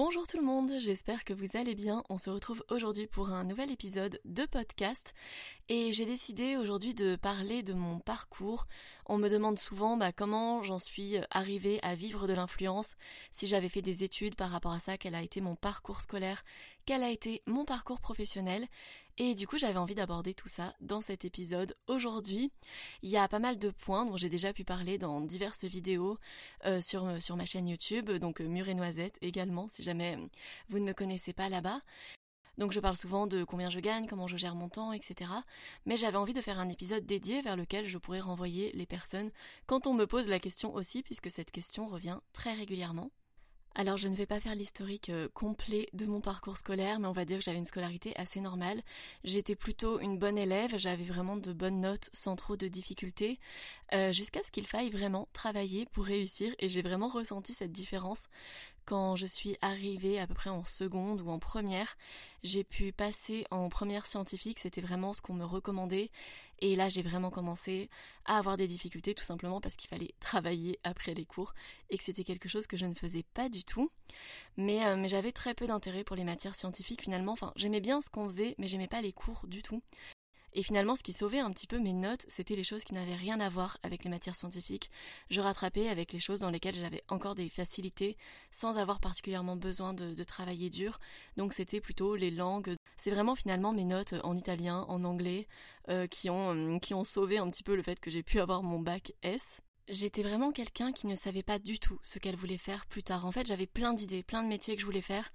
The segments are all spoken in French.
Bonjour tout le monde, j'espère que vous allez bien. On se retrouve aujourd'hui pour un nouvel épisode de podcast et j'ai décidé aujourd'hui de parler de mon parcours. On me demande souvent bah, comment j'en suis arrivée à vivre de l'influence, si j'avais fait des études par rapport à ça, quel a été mon parcours scolaire, quel a été mon parcours professionnel et du coup, j'avais envie d'aborder tout ça dans cet épisode aujourd'hui. Il y a pas mal de points dont j'ai déjà pu parler dans diverses vidéos euh, sur, euh, sur ma chaîne YouTube, donc euh, Mur et Noisette également, si jamais vous ne me connaissez pas là-bas. Donc je parle souvent de combien je gagne, comment je gère mon temps, etc. Mais j'avais envie de faire un épisode dédié vers lequel je pourrais renvoyer les personnes quand on me pose la question aussi, puisque cette question revient très régulièrement. Alors je ne vais pas faire l'historique euh, complet de mon parcours scolaire, mais on va dire que j'avais une scolarité assez normale. J'étais plutôt une bonne élève, j'avais vraiment de bonnes notes sans trop de difficultés, euh, jusqu'à ce qu'il faille vraiment travailler pour réussir, et j'ai vraiment ressenti cette différence quand je suis arrivée à peu près en seconde ou en première, j'ai pu passer en première scientifique, c'était vraiment ce qu'on me recommandait. Et là, j'ai vraiment commencé à avoir des difficultés tout simplement parce qu'il fallait travailler après les cours et que c'était quelque chose que je ne faisais pas du tout. Mais, euh, j'avais très peu d'intérêt pour les matières scientifiques finalement. Enfin, j'aimais bien ce qu'on faisait, mais j'aimais pas les cours du tout. Et finalement, ce qui sauvait un petit peu mes notes, c'était les choses qui n'avaient rien à voir avec les matières scientifiques. Je rattrapais avec les choses dans lesquelles j'avais encore des facilités, sans avoir particulièrement besoin de, travailler dur. Donc c'était plutôt les langues. C'est vraiment finalement mes notes en italien, en anglais, euh, qui, ont, qui ont sauvé un petit peu le fait que j'ai pu avoir mon bac S. J'étais vraiment quelqu'un qui ne savait pas du tout ce qu'elle voulait faire plus tard. En fait, j'avais plein d'idées, plein de métiers que je voulais faire,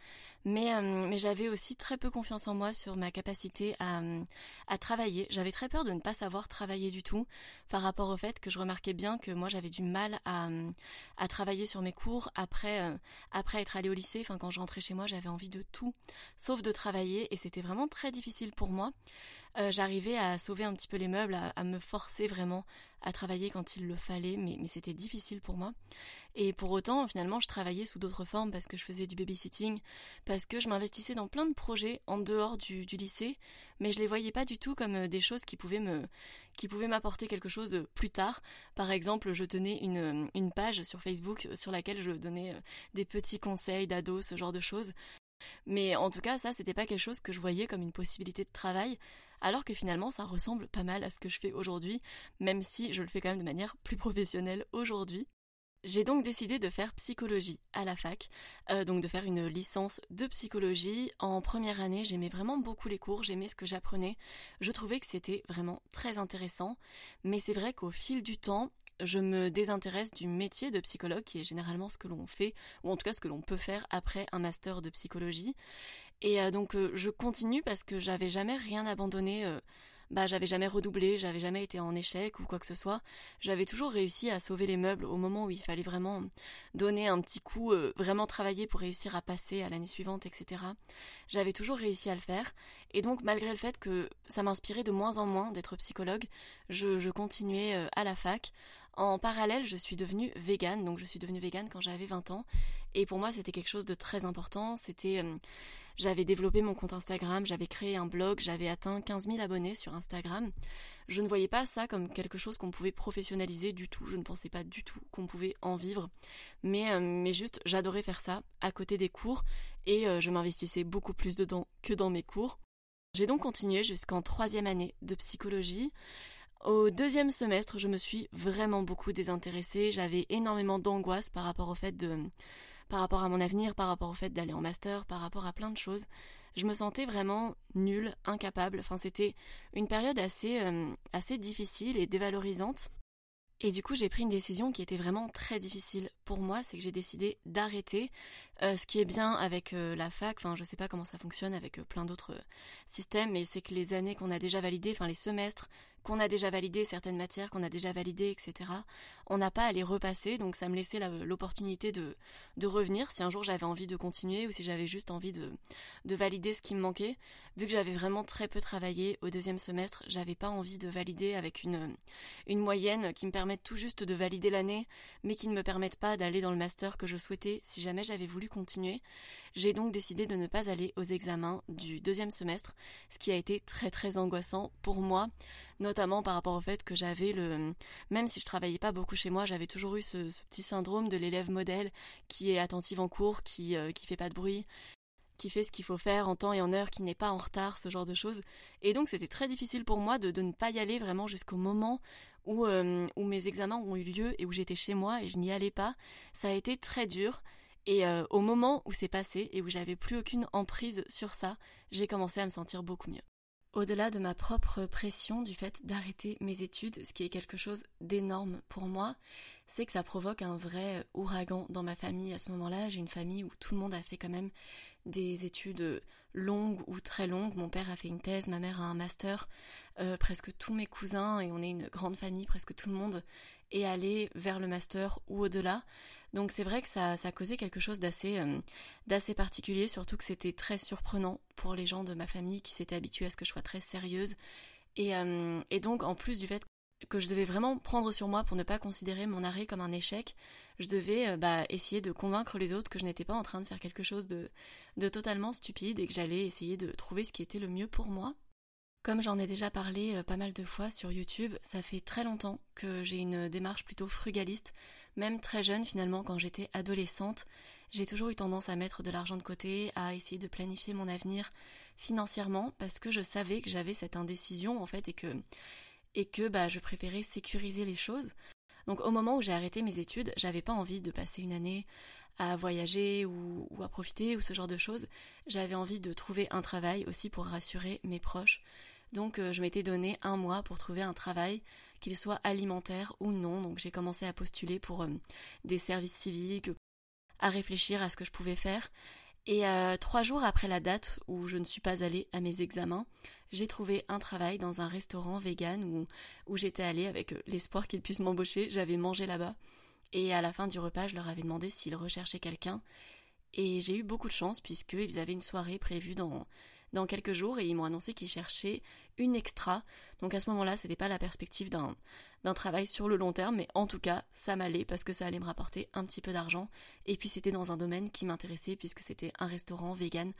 mais, euh, mais j'avais aussi très peu confiance en moi sur ma capacité à, à travailler. J'avais très peur de ne pas savoir travailler du tout par rapport au fait que je remarquais bien que moi j'avais du mal à, à travailler sur mes cours après, euh, après être allée au lycée. Enfin, quand je rentrais chez moi, j'avais envie de tout sauf de travailler et c'était vraiment très difficile pour moi. Euh, j'arrivais à sauver un petit peu les meubles, à, me forcer vraiment à travailler quand il le fallait, mais, mais c'était difficile pour moi. Et pour autant, finalement, je travaillais sous d'autres formes parce que je faisais du babysitting, parce que je m'investissais dans plein de projets en dehors du, lycée, mais je les voyais pas du tout comme euh, des choses qui pouvaient me, qui pouvaient m'apporter quelque chose euh, plus tard. Par exemple, je tenais une, une page sur Facebook sur laquelle je donnais des petits conseils d'ados, ce genre de choses. Mais en tout cas, ça, c'était pas quelque chose que je voyais comme une possibilité de travail, alors que finalement, ça ressemble pas mal à ce que je fais aujourd'hui, même si je le fais quand même de manière plus professionnelle aujourd'hui. J'ai donc décidé de faire psychologie à la fac, euh, donc de faire une licence de psychologie. En première année, j'aimais vraiment beaucoup les cours, j'aimais ce que j'apprenais. Je trouvais que c'était vraiment très intéressant, mais c'est vrai qu'au fil du temps, je me désintéresse du métier de psychologue, qui est généralement ce que l'on fait, ou en tout cas ce que l'on peut faire après un master de psychologie. Et euh, donc euh, je continue parce que j'avais jamais rien abandonné. Euh, bah, j'avais jamais redoublé, j'avais jamais été en échec ou quoi que ce soit. J'avais toujours réussi à sauver les meubles au moment où il fallait vraiment donner un petit coup, vraiment travailler pour réussir à passer à l'année suivante, etc. J'avais toujours réussi à le faire. Et donc, malgré le fait que ça m'inspirait de moins en moins d'être psychologue, je, je continuais à la fac En parallèle, je suis devenue végane, donc je suis devenue végane quand j'avais 20 ans. Et pour moi, c'était quelque chose de très important. C'était, euh, j'avais développé mon compte Instagram, j'avais créé un blog, j'avais atteint 15 000 abonnés sur Instagram. Je ne voyais pas ça comme quelque chose qu'on pouvait professionnaliser du tout. Je ne pensais pas du tout qu'on pouvait en vivre. Mais, euh, mais juste, j'adorais faire ça à côté des cours et euh, je m'investissais beaucoup plus dedans que dans mes cours. J'ai donc continué jusqu'en troisième année de psychologie. Au deuxième semestre, je me suis vraiment beaucoup désintéressée. J'avais énormément d'angoisse par rapport au fait de, par rapport à mon avenir, par rapport au fait d'aller en master, par rapport à plein de choses. Je me sentais vraiment nulle, incapable. Enfin, c'était une période assez, euh, assez difficile et dévalorisante. Et du coup, j'ai pris une décision qui était vraiment très difficile pour moi, c'est que j'ai décidé d'arrêter. Euh, ce qui est bien avec euh, la fac, enfin, je sais pas comment ça fonctionne avec plein d'autres systèmes, mais c'est que les années qu'on a déjà validées, enfin les semestres qu'on a déjà validé, certaines matières qu'on a déjà validées, etc. On n'a pas à les repasser, donc ça me laissait l'opportunité de, de revenir si un jour j'avais envie de continuer ou si j'avais juste envie de, de valider ce qui me manquait. Vu que j'avais vraiment très peu travaillé au deuxième semestre, j'avais pas envie de valider avec une, une moyenne qui me permette tout juste de valider l'année, mais qui ne me permette pas d'aller dans le master que je souhaitais si jamais j'avais voulu continuer. J'ai donc décidé de ne pas aller aux examens du deuxième semestre, ce qui a été très très angoissant pour moi, notamment par rapport au fait que j'avais le, même si je travaillais pas beaucoup chez moi, j'avais toujours eu ce, petit syndrome de l'élève modèle qui est attentive en cours, qui euh, qui fait pas de bruit, qui fait ce qu'il faut faire en temps et en heure, qui n'est pas en retard, ce genre de choses. Et donc c'était très difficile pour moi de, ne pas y aller vraiment jusqu'au moment où, euh, où mes examens ont eu lieu et où j'étais chez moi et je n'y allais pas. Ça a été très dur. Et euh, au moment où c'est passé et où j'avais plus aucune emprise sur ça, j'ai commencé à me sentir beaucoup mieux. Au-delà de ma propre pression du fait d'arrêter mes études, ce qui est quelque chose d'énorme pour moi, c'est que ça provoque un vrai ouragan dans ma famille à ce moment-là. J'ai une famille où tout le monde a fait quand même des études longues ou très longues. Mon père a fait une thèse, ma mère a un master, euh, presque tous mes cousins, et on est une grande famille, presque tout le monde est allé vers le master ou au-delà. Donc c'est vrai que ça, ça causé quelque chose d'assez euh, d'assez particulier, surtout que c'était très surprenant pour les gens de ma famille qui s'étaient habitués à ce que je sois très sérieuse. Et, euh, et donc en plus du fait que je devais vraiment prendre sur moi pour ne pas considérer mon arrêt comme un échec, je devais euh, bah, essayer de convaincre les autres que je n'étais pas en train de faire quelque chose de, de totalement stupide et que j'allais essayer de trouver ce qui était le mieux pour moi. Comme j'en ai déjà parlé euh, pas mal de fois sur YouTube, ça fait très longtemps que j'ai une démarche plutôt frugaliste, même très jeune finalement quand j'étais adolescente. J'ai toujours eu tendance à mettre de l'argent de côté, à essayer de planifier mon avenir financièrement parce que je savais que j'avais cette indécision en fait et que et que bah je préférais sécuriser les choses. Donc au moment où j'ai arrêté mes études, j'avais pas envie de passer une année à voyager ou, ou, à profiter ou ce genre de choses. J'avais envie de trouver un travail aussi pour rassurer mes proches. Donc euh, je m'étais donné un mois pour trouver un travail, qu'il soit alimentaire ou non. Donc j'ai commencé à postuler pour euh, des services civiques, à réfléchir à ce que je pouvais faire. Et euh, trois jours après la date où je ne suis pas allée à mes examens, j'ai trouvé un travail dans un restaurant vegan où, où j'étais allée avec l'espoir qu'ils puissent m'embaucher. J'avais mangé là-bas. Et à la fin du repas, je leur avais demandé s'ils recherchaient quelqu'un. Et j'ai eu beaucoup de chance puisqu'ils avaient une soirée prévue dans, dans quelques jours et ils m'ont annoncé qu'ils cherchaient une extra. Donc à ce moment-là, c'était pas la perspective d'un, d'un travail sur le long terme, mais en tout cas, ça m'allait parce que ça allait me rapporter un petit peu d'argent. Et puis c'était dans un domaine qui m'intéressait puisque c'était un restaurant vegan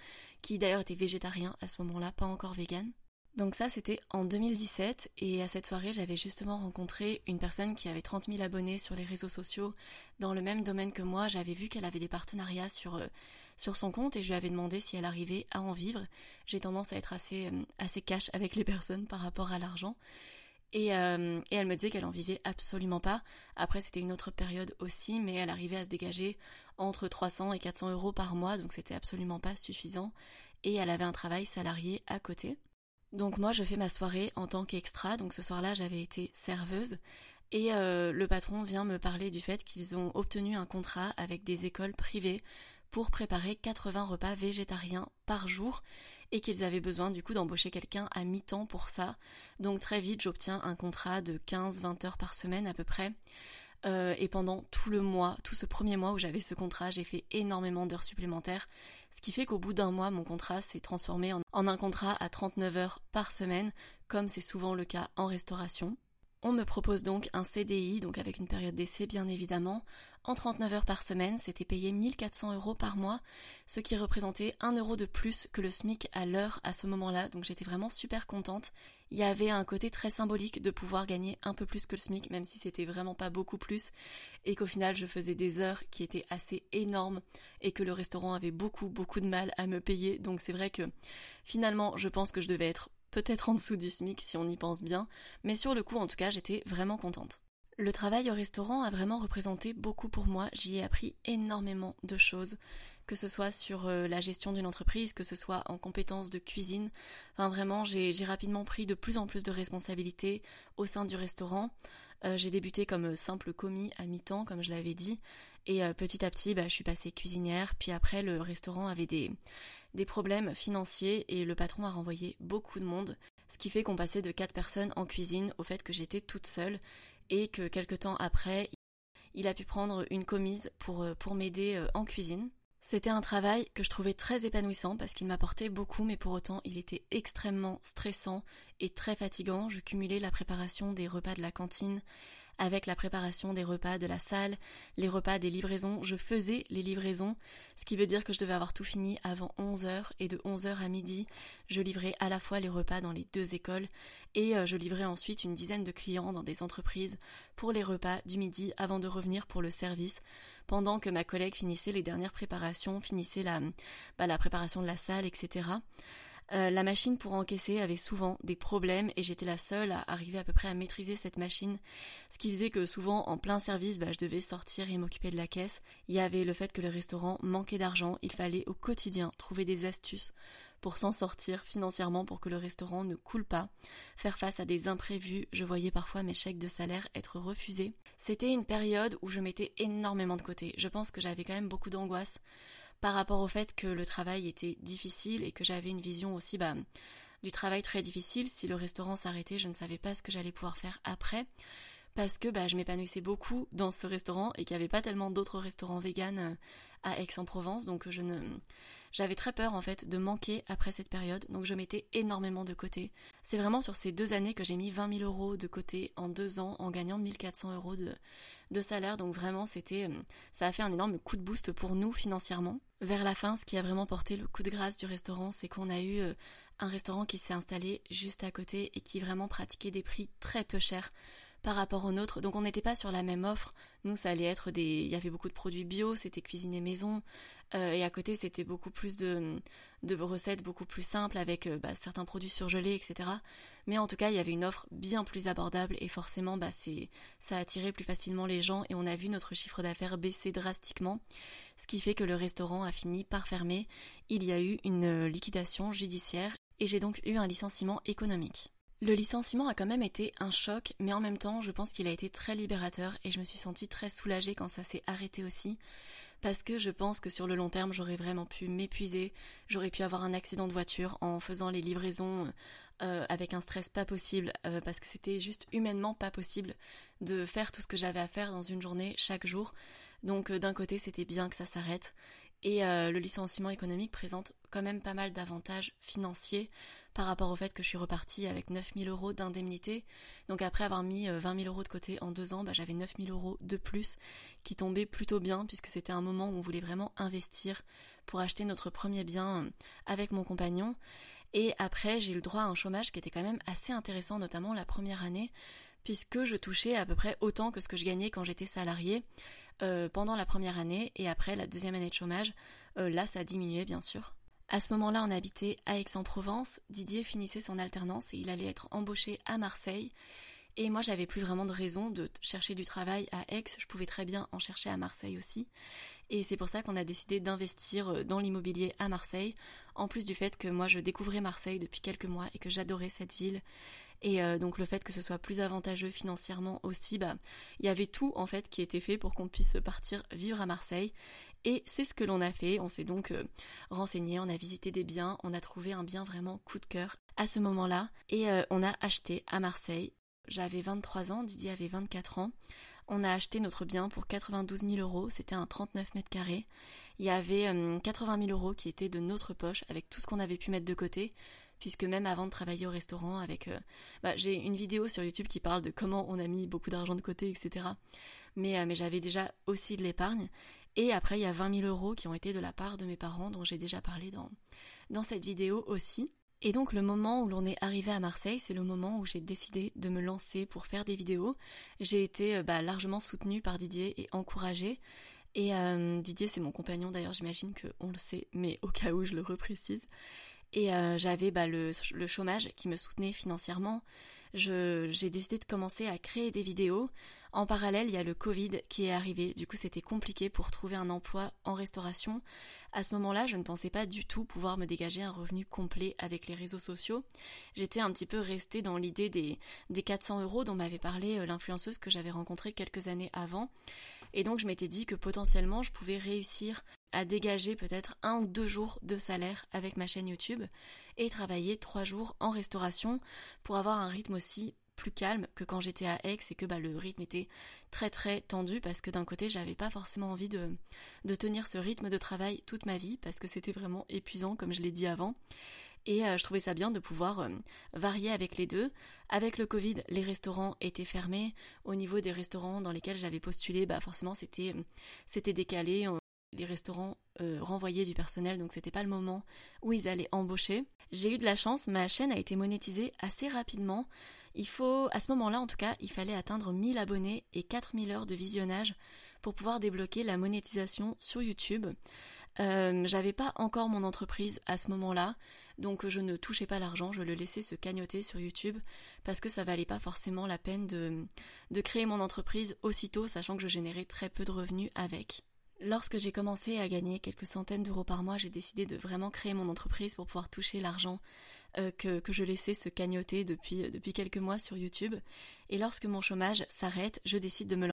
qui d'ailleurs était végétarien à ce moment-là, pas encore vegan. Donc ça, c'était en 2017 et à cette soirée, j'avais justement rencontré une personne qui avait 30 000 abonnés sur les réseaux sociaux dans le même domaine que moi. J'avais vu qu'elle avait des partenariats sur euh, sur son compte et je lui avais demandé si elle arrivait à en vivre. J'ai tendance à être assez euh, assez cash avec les personnes par rapport à l'argent. Et, euh, et, elle me disait qu'elle en vivait absolument pas. Après, c'était une autre période aussi, mais elle arrivait à se dégager entre 300 et 400 euros par mois, donc c'était absolument pas suffisant. Et elle avait un travail salarié à côté. Donc moi je fais ma soirée en tant qu'extra, donc ce soir-là j'avais été serveuse et euh, le patron vient me parler du fait qu'ils ont obtenu un contrat avec des écoles privées pour préparer 80 repas végétariens par jour et qu'ils avaient besoin du coup d'embaucher quelqu'un à mi-temps pour ça. Donc très vite j'obtiens un contrat de 15-20 heures par semaine à peu près. Euh, et pendant tout le mois, tout ce premier mois où j'avais ce contrat, j'ai fait énormément d'heures supplémentaires. Ce qui fait qu'au bout d'un mois, mon contrat s'est transformé en, un contrat à 39 heures par semaine, comme c'est souvent le cas en restauration. On me propose donc un CDI, donc avec une période d'essai bien évidemment, en 39 heures par semaine, c'était payé 1400 euros par mois, ce qui représentait 1 euro de plus que le SMIC à l'heure à ce moment-là, donc j'étais vraiment super contente. Il y avait un côté très symbolique de pouvoir gagner un peu plus que le SMIC, même si c'était vraiment pas beaucoup plus, et qu'au final je faisais des heures qui étaient assez énormes, et que le restaurant avait beaucoup beaucoup de mal à me payer, donc c'est vrai que finalement je pense que je devais être peut-être en dessous du SMIC si on y pense bien, mais sur le coup en tout cas j'étais vraiment contente. Le travail au restaurant a vraiment représenté beaucoup pour moi, j'y ai appris énormément de choses, que ce soit sur euh, la gestion d'une entreprise, que ce soit en compétences de cuisine, enfin vraiment j'ai rapidement pris de plus en plus de responsabilités au sein du restaurant, euh, j'ai débuté comme simple commis à mi-temps, comme je l'avais dit, et euh, petit à petit, bah, je suis passée cuisinière. Puis après, le restaurant avait des, des problèmes financiers et le patron a renvoyé beaucoup de monde, ce qui fait qu'on passait de quatre personnes en cuisine au fait que j'étais toute seule et que quelque temps après, il a pu prendre une commise pour, euh, pour m'aider en cuisine. C'était un travail que je trouvais très épanouissant parce qu'il m'apportait beaucoup, mais pour autant il était extrêmement stressant et très fatigant. Je cumulais la préparation des repas de la cantine avec la préparation des repas de la salle, les repas des livraisons. Je faisais les livraisons, ce qui veut dire que je devais avoir tout fini avant 11h et de 11h à midi, je livrais à la fois les repas dans les deux écoles et euh, je livrais ensuite une dizaine de clients dans des entreprises pour les repas du midi avant de revenir pour le service pendant que ma collègue finissait les dernières préparations, finissait la, bah, la préparation de la salle, etc. Euh, la machine pour encaisser avait souvent des problèmes et j'étais la seule à arriver à peu près à maîtriser cette machine, ce qui faisait que souvent en plein service, bah, je devais sortir et m'occuper de la caisse. Il y avait le fait que le restaurant manquait d'argent, il fallait au quotidien trouver des astuces pour s'en sortir financièrement pour que le restaurant ne coule pas, faire face à des imprévus, je voyais parfois mes chèques de salaire être refusés. C'était une période où je mettais énormément de côté. Je pense que j'avais quand même beaucoup d'angoisse par rapport au fait que le travail était difficile et que j'avais une vision aussi bah, du travail très difficile. Si le restaurant s'arrêtait, je ne savais pas ce que j'allais pouvoir faire après parce que bah, je m'épanouissais beaucoup dans ce restaurant et qu'il n'y avait pas tellement d'autres restaurants véganes euh, à Aix-en-Provence, donc je ne, j'avais très peur en fait de manquer après cette période, donc je mettais énormément de côté. C'est vraiment sur ces deux années que j'ai mis 20 000 euros de côté en deux ans en gagnant 1400 euros de, de salaire, donc vraiment c'était, euh, ça a fait un énorme coup de boost pour nous financièrement. Vers la fin, ce qui a vraiment porté le coup de grâce du restaurant, c'est qu'on a eu euh, un restaurant qui s'est installé juste à côté et qui vraiment pratiquait des prix très peu chers par rapport aux nôtres. Donc on n'était pas sur la même offre. Nous, ça allait être des. Il y avait beaucoup de produits bio, c'était cuisiné maison. Euh, et à côté, c'était beaucoup plus de, de recettes beaucoup plus simples avec euh, bah, certains produits surgelés, etc. Mais en tout cas, il y avait une offre bien plus abordable et forcément, bah, c'est, ça attirait plus facilement les gens et on a vu notre chiffre d'affaires baisser drastiquement. Ce qui fait que le restaurant a fini par fermer. Il y a eu une liquidation judiciaire et j'ai donc eu un licenciement économique. Le licenciement a quand même été un choc, mais en même temps, je pense qu'il a été très libérateur et je me suis sentie très soulagée quand ça s'est arrêté aussi. Parce que je pense que sur le long terme, j'aurais vraiment pu m'épuiser, j'aurais pu avoir un accident de voiture en faisant les livraisons euh, avec un stress pas possible, euh, parce que c'était juste humainement pas possible de faire tout ce que j'avais à faire dans une journée chaque jour. Donc euh, d'un côté, c'était bien que ça s'arrête, et le licenciement économique présente quand même pas mal d'avantages financiers par rapport au fait que je suis repartie avec 9000 euros d'indemnité. Donc après avoir mis 20 euh, 000 euros de côté en deux ans, bah, j'avais 9000 euros de plus qui tombaient plutôt bien puisque c'était un moment où on voulait vraiment investir pour acheter notre premier bien euh, avec mon compagnon. Et après, j'ai eu le droit à un chômage qui était quand même assez intéressant, notamment la première année, puisque je touchais à peu près autant que ce que je gagnais quand j'étais salarié euh, pendant la première année et après la deuxième année de chômage. là, ça a diminué, bien sûr. À ce moment-là, on habitait à Aix-en-Provence. Didier finissait son alternance et il allait être embauché à Marseille. Et moi, j'avais plus vraiment de raison de chercher du travail à Aix. Je pouvais très bien en chercher à Marseille aussi. Et c'est pour ça qu'on a décidé d'investir euh, dans l'immobilier à Marseille. En plus du fait que moi, je découvrais Marseille depuis quelques mois et que j'adorais cette ville. Et euh, donc le fait que ce soit plus avantageux financièrement aussi, bah, il y avait tout en fait qui était fait pour qu'on puisse partir vivre à Marseille. Et c'est ce que l'on a fait. On s'est donc euh, renseigné, on a visité des biens, on a trouvé un bien vraiment coup de cœur à ce moment-là. Et euh, on a acheté à Marseille. J'avais 23 ans, Didier avait 24 ans. On a acheté notre bien pour 92 000 euros. C'était un 39 mètres carrés. Il y avait 80 000 euros qui étaient de notre poche avec tout ce qu'on avait pu mettre de côté puisque même avant de travailler au restaurant avec... Euh, bah, j'ai une vidéo sur YouTube qui parle de comment on a mis beaucoup d'argent de côté, etc. Mais, euh, mais j'avais déjà aussi de l'épargne. Et après, il y a 20 000 euros qui ont été de la part de mes parents, dont j'ai déjà parlé dans, dans cette vidéo aussi. Et donc le moment où l'on est arrivé à Marseille, c'est le moment où j'ai décidé de me lancer pour faire des vidéos. J'ai été euh, bah, largement soutenue par Didier et encouragée. Et euh, Didier, c'est mon compagnon d'ailleurs, j'imagine qu'on le sait, mais au cas où je le reprécise. Et euh, j'avais bah, le, le, chômage qui me soutenait financièrement. J'ai décidé de commencer à créer des vidéos en parallèle, il y a le Covid qui est arrivé, du coup c'était compliqué pour trouver un emploi en restauration. À ce moment-là, je ne pensais pas du tout pouvoir me dégager un revenu complet avec les réseaux sociaux. J'étais un petit peu restée dans l'idée des, des 400 euros dont m'avait parlé euh, l'influenceuse que j'avais rencontrée quelques années avant. Et donc je m'étais dit que potentiellement je pouvais réussir à dégager peut-être un ou deux jours de salaire avec ma chaîne YouTube et travailler trois jours en restauration pour avoir un rythme aussi plus calme que quand j'étais à Aix et que bah, le rythme était très très tendu parce que d'un côté j'avais pas forcément envie de, de tenir ce rythme de travail toute ma vie parce que c'était vraiment épuisant comme je l'ai dit avant et euh, je trouvais ça bien de pouvoir euh, varier avec les deux. Avec le Covid, les restaurants étaient fermés. Au niveau des restaurants dans lesquels j'avais postulé, bah forcément c'était c'était décalé les restaurants euh, renvoyaient du personnel, donc c'était pas le moment où ils allaient embaucher. J'ai eu de la chance, ma chaîne a été monétisée assez rapidement. Il faut, à ce moment-là en tout cas, il fallait atteindre 1000 abonnés et 4000 heures de visionnage pour pouvoir débloquer la monétisation sur YouTube. Euh, j'avais pas encore mon entreprise à ce moment-là, donc je ne touchais pas l'argent, je le laissais se cagnoter sur YouTube parce que ça valait pas forcément la peine de, de créer mon entreprise aussitôt, sachant que je générais très peu de revenus avec. Lorsque j'ai commencé à gagner quelques centaines d'euros par mois, j'ai décidé de vraiment créer mon entreprise pour pouvoir toucher l'argent euh, que, je laissais se cagnoter depuis, depuis quelques mois sur YouTube. Et lorsque mon chômage s'arrête, je décide de me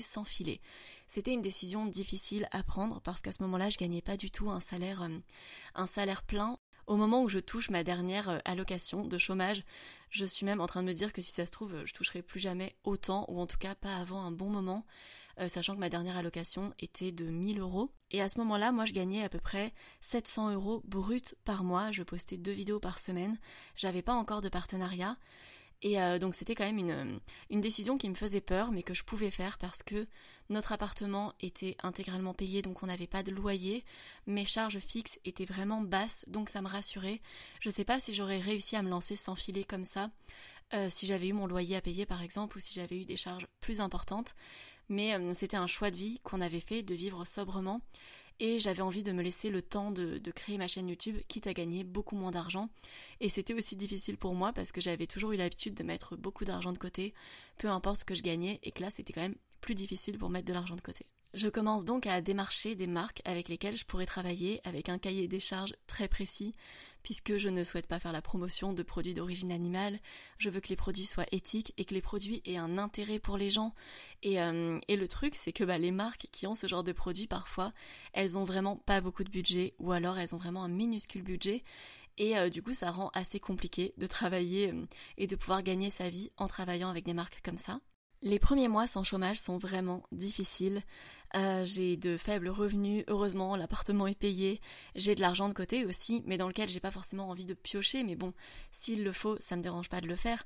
Sans filer. C'était une décision difficile à prendre parce qu'à ce moment-là, je gagnais pas du tout un salaire euh, un salaire plein. Au moment où je touche ma dernière euh, allocation de chômage, je suis même en train de me dire que si ça se trouve, je toucherai plus jamais autant ou en tout cas pas avant un bon moment. Euh, sachant que ma dernière allocation était de 1000 euros. Et à ce moment-là, moi, je gagnais à peu près 700 euros brut par mois. Je postais deux vidéos par semaine. J'avais pas encore de partenariat. Et euh, donc c'était quand même une, une, décision qui me faisait peur, mais que je pouvais faire parce que notre appartement était intégralement payé, donc on n'avait pas de loyer. Mes charges fixes étaient vraiment basses, donc ça me rassurait. Je sais pas si j'aurais réussi à me lancer sans filer comme ça, euh, si j'avais eu mon loyer à payer par exemple, ou si j'avais eu des charges plus importantes mais euh, c'était un choix de vie qu'on avait fait de vivre sobrement et j'avais envie de me laisser le temps de, créer ma chaîne YouTube, quitte à gagner beaucoup moins d'argent. Et c'était aussi difficile pour moi parce que j'avais toujours eu l'habitude de mettre beaucoup d'argent de côté, peu importe ce que je gagnais, et que là c'était quand même plus difficile pour mettre de l'argent de côté. Je commence donc à démarcher des marques avec lesquelles je pourrais travailler avec un cahier des charges très précis, puisque je ne souhaite pas faire la promotion de produits d'origine animale. Je veux que les produits soient éthiques et que les produits aient un intérêt pour les gens. Et, euh, le truc, c'est que bah, les marques qui ont ce genre de produits, parfois, elles ont vraiment pas beaucoup de budget, ou alors elles ont vraiment un minuscule budget. Et euh, du coup, ça rend assez compliqué de travailler euh, et de pouvoir gagner sa vie en travaillant avec des marques comme ça. Les premiers mois sans chômage sont vraiment difficiles. Euh, j'ai de faibles revenus, heureusement l'appartement est payé, j'ai de l'argent de côté aussi, mais dans lequel j'ai pas forcément envie de piocher, mais bon, s'il le faut, ça me dérange pas de le faire.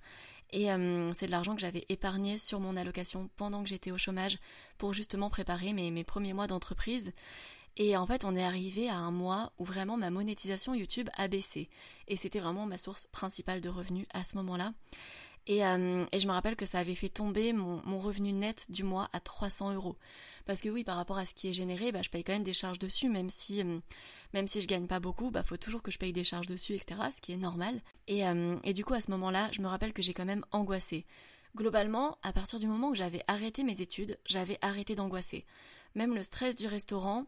Et euh, c'est de l'argent que j'avais épargné sur mon allocation pendant que j'étais au chômage pour justement préparer mes, mes premiers mois d'entreprise. Et en fait, on est arrivé à un mois où vraiment ma monétisation YouTube a baissé. Et c'était vraiment ma source principale de revenus à ce moment-là. Et, euh, et, je me rappelle que ça avait fait tomber mon, mon, revenu net du mois à 300 euros. Parce que oui, par rapport à ce qui est généré, bah, je paye quand même des charges dessus, même si, euh, même si je gagne pas beaucoup, bah, faut toujours que je paye des charges dessus, etc., ce qui est normal. Et, euh, et du coup, à ce moment-là, je me rappelle que j'ai quand même angoissé. Globalement, à partir du moment où j'avais arrêté mes études, j'avais arrêté d'angoisser. Même le stress du restaurant,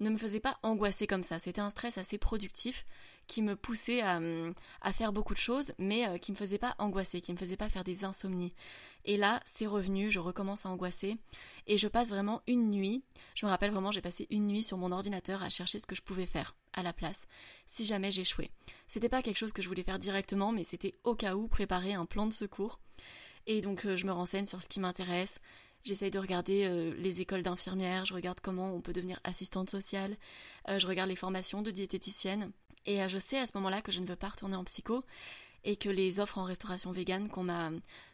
ne me faisait pas angoisser comme ça. C'était un stress assez productif qui me poussait à, faire beaucoup de choses, mais euh, qui me faisait pas angoisser, qui me faisait pas faire des insomnies. Et là, c'est revenu, je recommence à angoisser et je passe vraiment une nuit. Je me rappelle vraiment, j'ai passé une nuit sur mon ordinateur à chercher ce que je pouvais faire à la place si jamais j'échouais. C'était pas quelque chose que je voulais faire directement, mais c'était au cas où préparer un plan de secours. Et donc euh, je me renseigne sur ce qui m'intéresse, J'essaye de regarder euh, les écoles d'infirmières, je regarde comment on peut devenir assistante sociale, euh, je regarde les formations de diététicienne. Et euh, je sais à ce moment-là que je ne veux pas retourner en psycho et que les offres en restauration végane qu'on m'a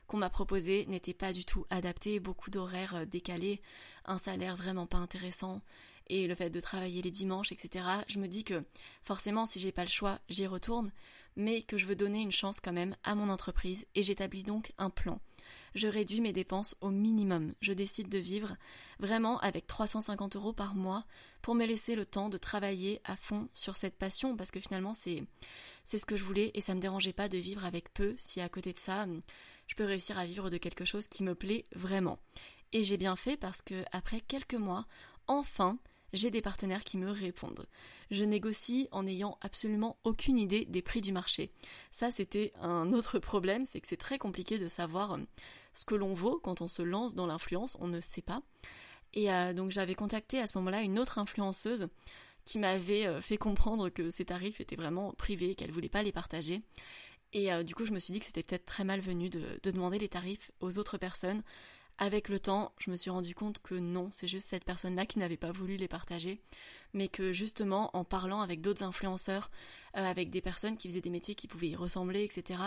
qu'on m'a proposées n'étaient pas du tout adaptées, beaucoup d'horaires décalés, un salaire vraiment pas intéressant et le fait de travailler les dimanches, etc. Je me dis que forcément si j'ai pas le choix, j'y retourne, mais que je veux donner une chance quand même à mon entreprise et j'établis donc un plan je réduis mes dépenses au minimum. Je décide de vivre vraiment avec 350 euros par mois pour me laisser le temps de travailler à fond sur cette passion parce que finalement c'est c'est ce que je voulais et ça me dérangeait pas de vivre avec peu si à côté de ça je peux réussir à vivre de quelque chose qui me plaît vraiment. Et j'ai bien fait parce que après quelques mois, enfin, j'ai des partenaires qui me répondent. Je négocie en n'ayant absolument aucune idée des prix du marché. Ça, c'était un autre problème, c'est que c'est très compliqué de savoir euh, ce que l'on vaut quand on se lance dans l'influence, on ne sait pas. Et euh, donc j'avais contacté à ce moment-là une autre influenceuse qui m'avait euh, fait comprendre que ses tarifs étaient vraiment privés, qu'elle voulait pas les partager. Et du coup, je me suis dit que c'était peut-être très malvenu de, de demander les tarifs aux autres personnes, avec le temps, je me suis rendu compte que non, c'est juste cette personne-là qui n'avait pas voulu les partager, mais que justement, en parlant avec d'autres influenceurs, euh, avec des personnes qui faisaient des métiers qui pouvaient y ressembler, etc.,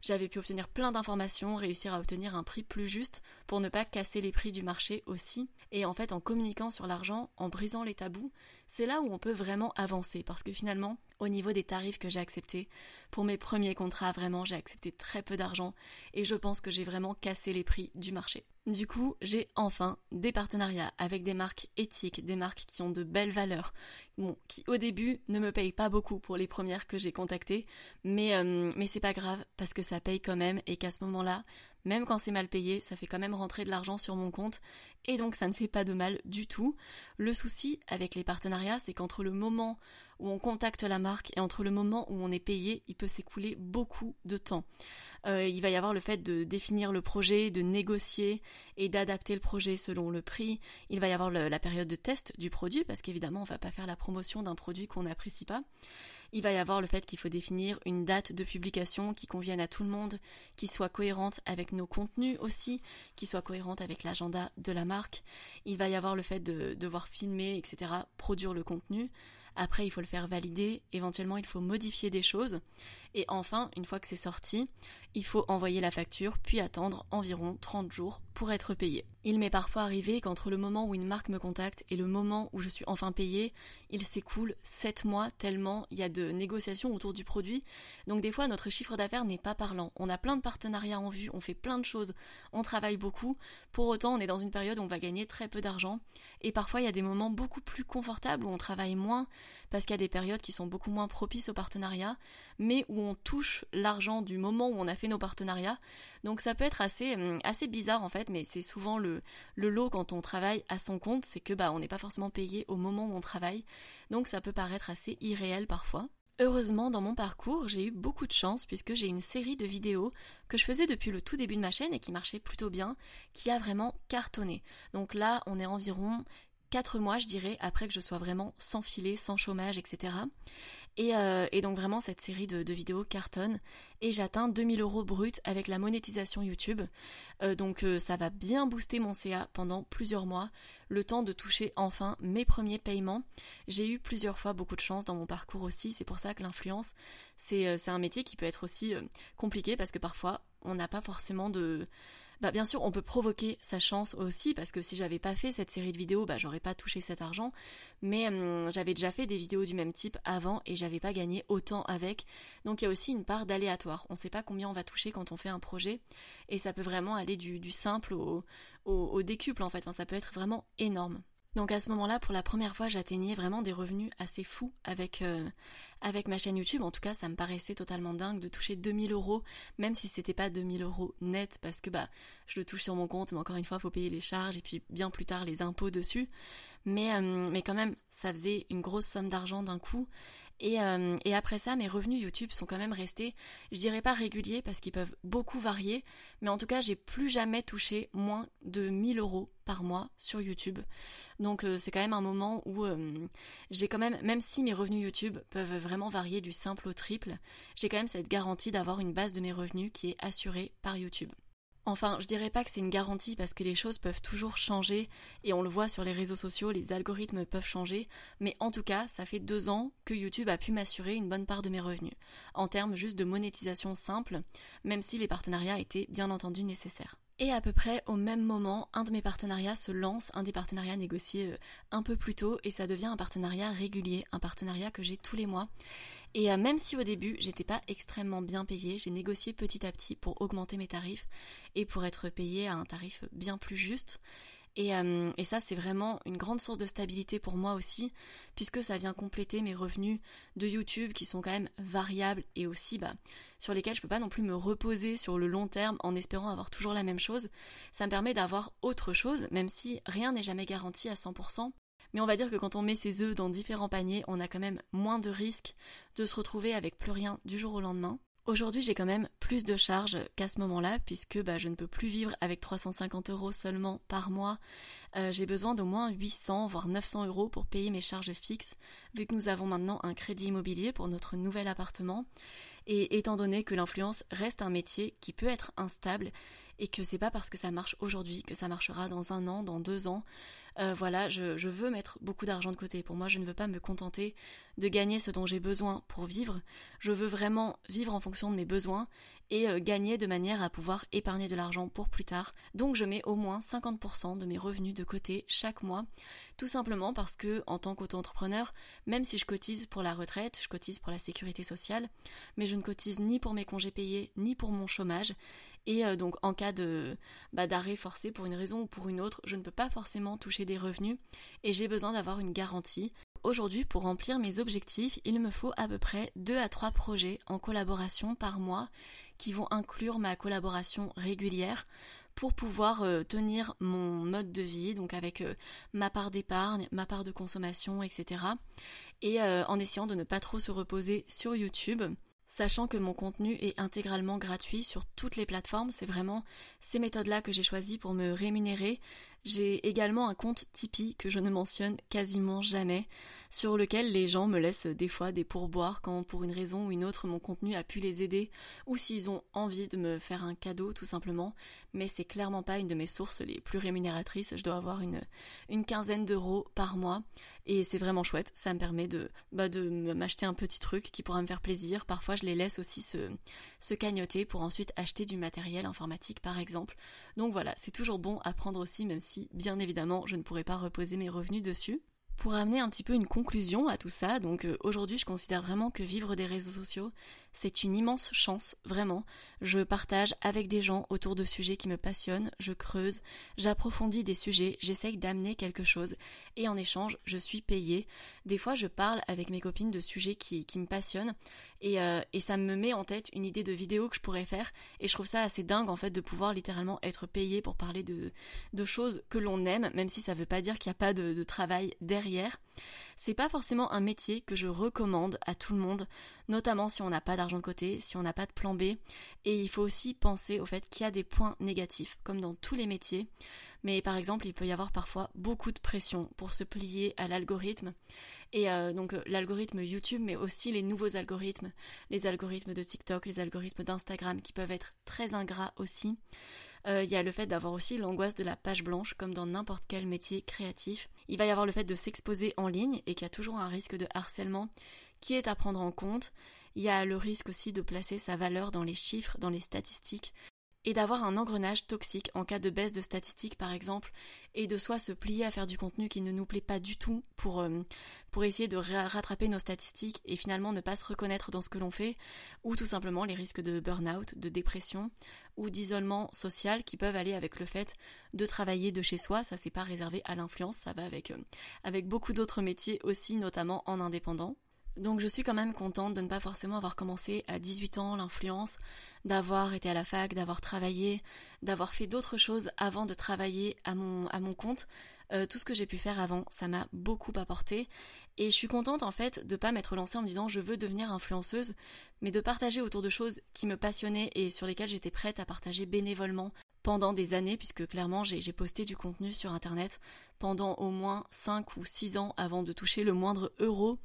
j'avais pu obtenir plein d'informations, réussir à obtenir un prix plus juste pour ne pas casser les prix du marché aussi. Et en fait, en communiquant sur l'argent, en brisant les tabous, c'est là où on peut vraiment avancer, parce que finalement, au niveau des tarifs que j'ai acceptés, pour mes premiers contrats, vraiment, j'ai accepté très peu d'argent, et je pense que j'ai vraiment cassé les prix du marché. Du coup, j'ai enfin des partenariats avec des marques éthiques, des marques qui ont de belles valeurs, qui au début ne me payent pas beaucoup pour les premières que j'ai contactées, mais, euh, mais c'est pas grave parce que ça paye quand même et qu'à ce moment-là, même quand c'est mal payé, ça fait quand même rentrer de l'argent sur mon compte et donc ça ne fait pas de mal du tout. Le souci avec les partenariats, c'est qu'entre le moment où on contacte la marque et entre le moment où on est payé, il peut s'écouler beaucoup de temps. Euh, il va y avoir le fait de définir le projet, de négocier et d'adapter le projet selon le prix. Il va y avoir la période de test du produit parce qu'évidemment on va pas faire la promotion d'un produit qu'on n'apprécie pas. Il va y avoir le fait qu'il faut définir une date de publication qui convienne à tout le monde, qui soit cohérente avec nos contenus aussi, qui soit cohérente avec l'agenda de la marque. Il va y avoir le fait de devoir filmer, etc., produire le contenu. Après, il faut le faire valider. Éventuellement, il faut modifier des choses. Et enfin, une fois que c'est sorti, il faut envoyer la facture, puis attendre environ 30 jours pour être payé. Il m'est parfois arrivé qu'entre le moment où une marque me contacte et le moment où je suis enfin payé, il s'écoule 7 mois tellement il y a de négociations autour du produit. Donc des fois notre chiffre d'affaires n'est pas parlant. On a plein de partenariats en vue, on fait plein de choses, on travaille beaucoup. Pour autant, on est dans une période où on va gagner très peu d'argent et parfois il y a des moments beaucoup plus confortables où on travaille moins parce qu'il y a des périodes qui sont beaucoup moins propices au partenariat, mais où on touche l'argent du moment où on a fait nos partenariats. Donc ça peut être assez, hum, assez bizarre en fait, mais c'est souvent le, le lot quand on travaille à son compte, c'est que bah on n'est pas forcément payé au moment où on travaille. Donc ça peut paraître assez irréel parfois. Heureusement, dans mon parcours, j'ai eu beaucoup de chance puisque j'ai une série de vidéos que je faisais depuis le tout début de ma chaîne et qui marchait plutôt bien, qui a vraiment cartonné. Donc là, on est environ 4 mois, je dirais, après que je sois vraiment sans filet, sans chômage, etc. Euh, et, donc vraiment cette série de, vidéos cartonne et j'atteins 2000 euros brut avec la monétisation YouTube. Euh, donc euh, ça va bien booster mon CA pendant plusieurs mois, le temps de toucher enfin mes premiers paiements. J'ai eu plusieurs fois beaucoup de chance dans mon parcours aussi, c'est pour ça que l'influence c'est un métier qui peut être aussi compliqué parce que parfois on n'a pas forcément de bah bien sûr on peut provoquer sa chance aussi parce que si j'avais pas fait cette série de vidéos, bah j'aurais pas touché cet argent. Mais hum, j'avais déjà fait des vidéos du même type avant et j'avais pas gagné autant avec. Donc il y a aussi une part d'aléatoire. On sait pas combien on va toucher quand on fait un projet et ça peut vraiment aller du, simple au, au, décuple en fait. ça peut être vraiment énorme. Donc à ce moment-là, pour la première fois, j'atteignais vraiment des revenus assez fous avec, euh, avec ma chaîne YouTube. En tout cas, ça me paraissait totalement dingue de toucher 2000 euros, même si c'était pas 2000 euros net, parce que bah je le touche sur mon compte, mais encore une fois, faut payer les charges et puis bien plus tard les impôts dessus. Mais, euh, mais quand même, ça faisait une grosse somme d'argent d'un coup. Et, euh, et, après ça, mes revenus YouTube sont quand même restés, je dirais pas réguliers parce qu'ils peuvent beaucoup varier, mais en tout cas, j'ai plus jamais touché moins de 1000 euros par mois sur YouTube. Donc euh, c'est quand même un moment où j'ai quand même, même si mes revenus YouTube peuvent vraiment varier du simple au triple, j'ai quand même cette garantie d'avoir une base de mes revenus qui est assurée par YouTube. Enfin, je dirais pas que c'est une garantie parce que les choses peuvent toujours changer et on le voit sur les réseaux sociaux, les algorithmes peuvent changer, mais en tout cas, ça fait deux ans que YouTube a pu m'assurer une bonne part de mes revenus, en termes juste de monétisation simple, même si les partenariats étaient bien entendu nécessaires. Et à peu près au même moment, un de mes partenariats se lance, un des partenariats négociés euh, un peu plus tôt, et ça devient un partenariat régulier, un partenariat que j'ai tous les mois. Et euh, même si au début j'étais pas extrêmement bien payée, j'ai négocié petit à petit pour augmenter mes tarifs et pour être payée à un tarif bien plus juste. Euh, et, ça, c'est vraiment une grande source de stabilité pour moi aussi, puisque ça vient compléter mes revenus de YouTube qui sont quand même variables et aussi bah, sur lesquels je peux pas non plus me reposer sur le long terme en espérant avoir toujours la même chose. Ça me permet d'avoir autre chose, même si rien n'est jamais garanti à 100%. Mais on va dire que quand on met ses œufs dans différents paniers, on a quand même moins de risques de se retrouver avec plus rien du jour au lendemain. Aujourd'hui, j'ai quand même plus de charges qu'à ce moment-là, puisque bah, je ne peux plus vivre avec 350 euros seulement par mois. Euh, j'ai besoin d'au moins 800, voire 900 euros pour payer mes charges fixes, vu que nous avons maintenant un crédit immobilier pour notre nouvel appartement. Et étant donné que l'influence reste un métier qui peut être instable et que c'est pas parce que ça marche aujourd'hui que ça marchera dans un an, dans deux ans, euh, voilà, je, veux mettre beaucoup d'argent de côté. Pour moi, je ne veux pas me contenter de gagner ce dont j'ai besoin pour vivre. Je veux vraiment vivre en fonction de mes besoins et euh, gagner de manière à pouvoir épargner de l'argent pour plus tard. Donc je mets au moins 50% de mes revenus de côté chaque mois, tout simplement parce que en tant qu'auto-entrepreneur, même si je cotise pour la retraite, je cotise pour la sécurité sociale, mais je ne cotise ni pour mes congés payés ni pour mon chômage et euh, donc en cas de bah, d'arrêt forcé pour une raison ou pour une autre, je ne peux pas forcément toucher des revenus et j'ai besoin d'avoir une garantie. Aujourd'hui, pour remplir mes objectifs, il me faut à peu près 2 à 3 projets en collaboration par mois qui vont inclure ma collaboration régulière pour pouvoir euh, tenir mon mode de vie, donc avec euh, ma part d'épargne, ma part de consommation, etc. Et en essayant de ne pas trop se reposer sur YouTube sachant que mon contenu est intégralement gratuit sur toutes les plateformes. C'est vraiment ces méthodes-là que j'ai choisies pour me rémunérer j'ai également un compte Tipeee que je ne mentionne quasiment jamais, sur lequel les gens me laissent des fois des pourboires quand pour une raison ou une autre mon contenu a pu les aider, ou s'ils ont envie de me faire un cadeau tout simplement, mais c'est clairement pas une de mes sources les plus rémunératrices, je dois avoir une, une quinzaine d'euros par mois, et c'est vraiment chouette, ça me permet de, bah de m'acheter un petit truc qui pourra me faire plaisir, parfois je les laisse aussi se, se cagnoter pour ensuite acheter du matériel informatique par exemple, donc voilà, c'est toujours bon à prendre aussi même si bien évidemment je ne pourrais pas reposer mes revenus dessus. Pour amener un petit peu une conclusion à tout ça, donc euh, aujourd'hui je considère vraiment que vivre des réseaux sociaux, c'est une immense chance, vraiment. Je partage avec des gens autour de sujets qui me passionnent, je creuse, j'approfondis des sujets, j'essaye d'amener quelque chose, et en échange, je suis payée. Des fois, je parle avec mes copines de sujets qui, qui me passionnent, et, euh, et ça me met en tête une idée de vidéo que je pourrais faire, et je trouve ça assez dingue en fait de pouvoir littéralement être payée pour parler de, de choses que l'on aime, même si ça veut pas dire qu'il n'y a pas de, de travail derrière c'est pas forcément un métier que je recommande à tout le monde, notamment si on n'a pas d'argent de côté, si on n'a pas de plan B. Et il faut aussi penser au fait qu'il y a des points négatifs, comme dans tous les métiers. Mais par exemple, il peut y avoir parfois beaucoup de pression pour se plier à l'algorithme. Et euh, donc euh, l'algorithme YouTube, mais aussi les nouveaux algorithmes, les algorithmes de TikTok, les algorithmes d'Instagram qui peuvent être très ingrats aussi. Euh, il y a le fait d'avoir aussi l'angoisse de la page blanche, comme dans n'importe quel métier créatif. Il va y avoir le fait de s'exposer en ligne et qu'il y a toujours un risque de harcèlement qui est à prendre en compte. Il y a le risque aussi de placer sa valeur dans les chiffres, dans les statistiques. Et d'avoir un engrenage toxique en cas de baisse de statistiques par exemple et de soit se plier à faire du contenu qui ne nous plaît pas du tout pour, euh, pour essayer de rattraper nos statistiques et finalement ne pas se reconnaître dans ce que l'on fait ou tout simplement les risques de burn-out, de dépression ou d'isolement social qui peuvent aller avec le fait de travailler de chez soi, ça c'est pas réservé à l'influence, ça va avec, euh, avec beaucoup d'autres métiers aussi notamment en indépendant. Donc je suis quand même contente de ne pas forcément avoir commencé à 18 ans l'influence, d'avoir été à la fac, d'avoir travaillé, d'avoir fait d'autres choses avant de travailler à mon, à mon compte. Euh, tout ce que j'ai pu faire avant, ça m'a beaucoup apporté. Et je suis contente en fait de pas m'être lancée en me disant je veux devenir influenceuse, mais de partager autour de choses qui me passionnaient et sur lesquelles j'étais prête à partager bénévolement pendant des années, puisque clairement j'ai posté du contenu sur internet pendant au moins 5 ou 6 ans avant de toucher le moindre euro.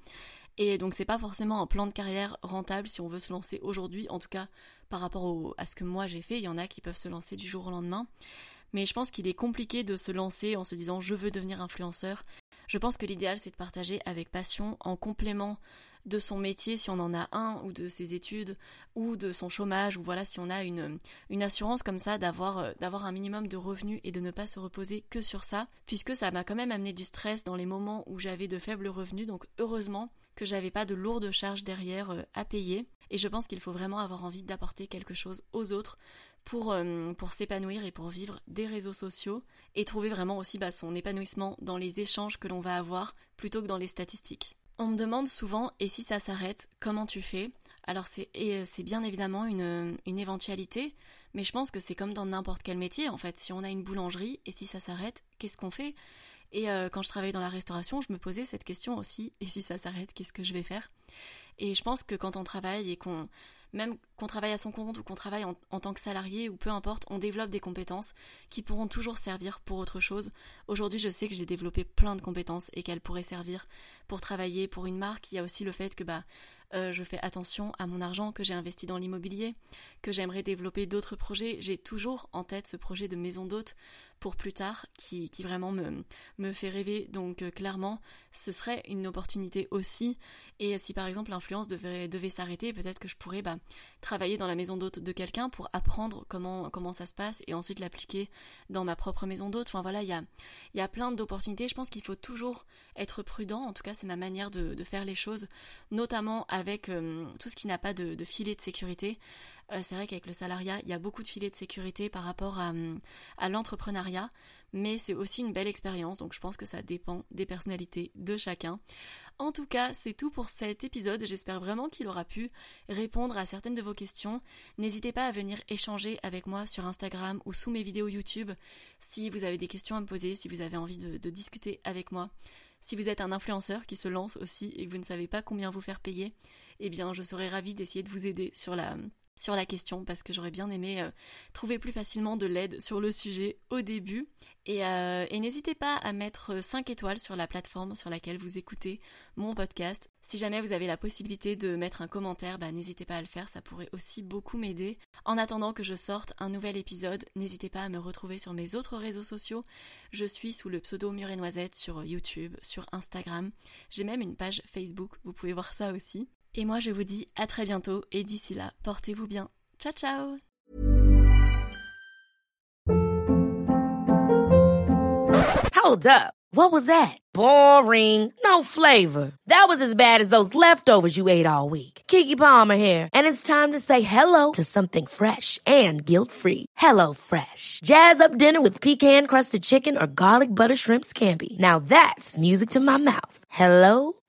Et donc c'est pas forcément un plan de carrière rentable si on veut se lancer aujourd'hui, en tout cas par rapport à ce que moi j'ai fait, il y en a qui peuvent se lancer du jour au lendemain. Mais je pense qu'il est compliqué de se lancer en se disant je veux devenir influenceur. Je pense que l'idéal c'est de partager avec passion en complément de son métier si on en a un ou de ses études ou de son chômage ou voilà si on a une, une assurance comme ça d'avoir euh, d'avoir un minimum de revenus et de ne pas se reposer que sur ça puisque ça m'a quand même amené du stress dans les moments où j'avais de faibles revenus donc heureusement que j'avais pas de lourdes charges derrière euh, à payer et je pense qu'il faut vraiment avoir envie d'apporter quelque chose aux autres pour, euh, pour s'épanouir et pour vivre des réseaux sociaux et trouver vraiment aussi bah, son épanouissement dans les échanges que l'on va avoir plutôt que dans les statistiques. On me demande souvent et si ça s'arrête, comment tu fais? Alors c'est bien évidemment une éventualité, mais je pense que c'est comme dans n'importe quel métier en fait. Si on a une boulangerie et si ça s'arrête, qu'est-ce qu'on fait? Et euh, quand je travaillais dans la restauration, je me posais cette question aussi et si ça s'arrête, qu'est-ce que je vais faire? Et je pense que quand on travaille et qu'on même qu'on travaille à son compte ou qu'on travaille en, tant que salarié ou peu importe, on développe des compétences qui pourront toujours servir pour autre chose. Aujourd'hui, je sais que j'ai développé plein de compétences et qu'elles pourraient servir pour travailler pour une marque. Il y a aussi le fait que bah euh, je fais attention à mon argent que j'ai investi dans l'immobilier, que j'aimerais développer d'autres projets. J'ai toujours en tête ce projet de maison d'hôte pour plus tard qui, vraiment me, me fait rêver. Donc euh, clairement, ce serait une opportunité aussi. Et si par exemple l'influence devait, devait s'arrêter, peut-être que je pourrais bah, travailler dans la maison d'hôte de quelqu'un pour apprendre comment, comment ça se passe et ensuite l'appliquer dans ma propre maison d'hôte. Enfin voilà, il y a, y a plein d'opportunités. Je pense qu'il faut toujours être prudent. En tout cas, c'est ma manière de, de, faire les choses, notamment avec euh, tout ce qui n'a pas de, filet de sécurité. Euh, c'est vrai qu'avec le salariat, il y a beaucoup de filets de sécurité par rapport à, à l'entrepreneuriat, mais c'est aussi une belle expérience, donc je pense que ça dépend des personnalités de chacun. En tout cas, c'est tout pour cet épisode. J'espère vraiment qu'il aura pu répondre à certaines de vos questions. N'hésitez pas à venir échanger avec moi sur Instagram ou sous mes vidéos YouTube si vous avez des questions à me poser, si vous avez envie de discuter avec moi. Si vous êtes un influenceur qui se lance aussi et que vous ne savez pas combien vous faire payer, eh bien je serais ravie d'essayer de vous aider sur la, sur la question parce que j'aurais bien aimé euh, trouver plus facilement de l'aide sur le sujet au début. Euh, et, n'hésitez pas à mettre 5 étoiles sur la plateforme sur laquelle vous écoutez mon podcast. Si jamais vous avez la possibilité de mettre un commentaire, bah, n'hésitez pas à le faire, ça pourrait aussi beaucoup m'aider. En attendant que je sorte un nouvel épisode, n'hésitez pas à me retrouver sur mes autres réseaux sociaux. Je suis sous le pseudo Murée Noisette sur YouTube, sur Instagram. J'ai même une page Facebook, vous pouvez voir ça aussi. Et moi, je vous dis à très bientôt et d'ici là, portez-vous bien. Ciao, ciao Hold up. What was that? Boring. No flavor. That was as bad as those leftovers you ate all week. Kiki Palmer here, and it's time to say hello to something fresh and guilt-free. Hello Fresh. Jazz up dinner with pecan-crusted chicken or garlic butter shrimp scampi. Now that's music to my mouth. Hello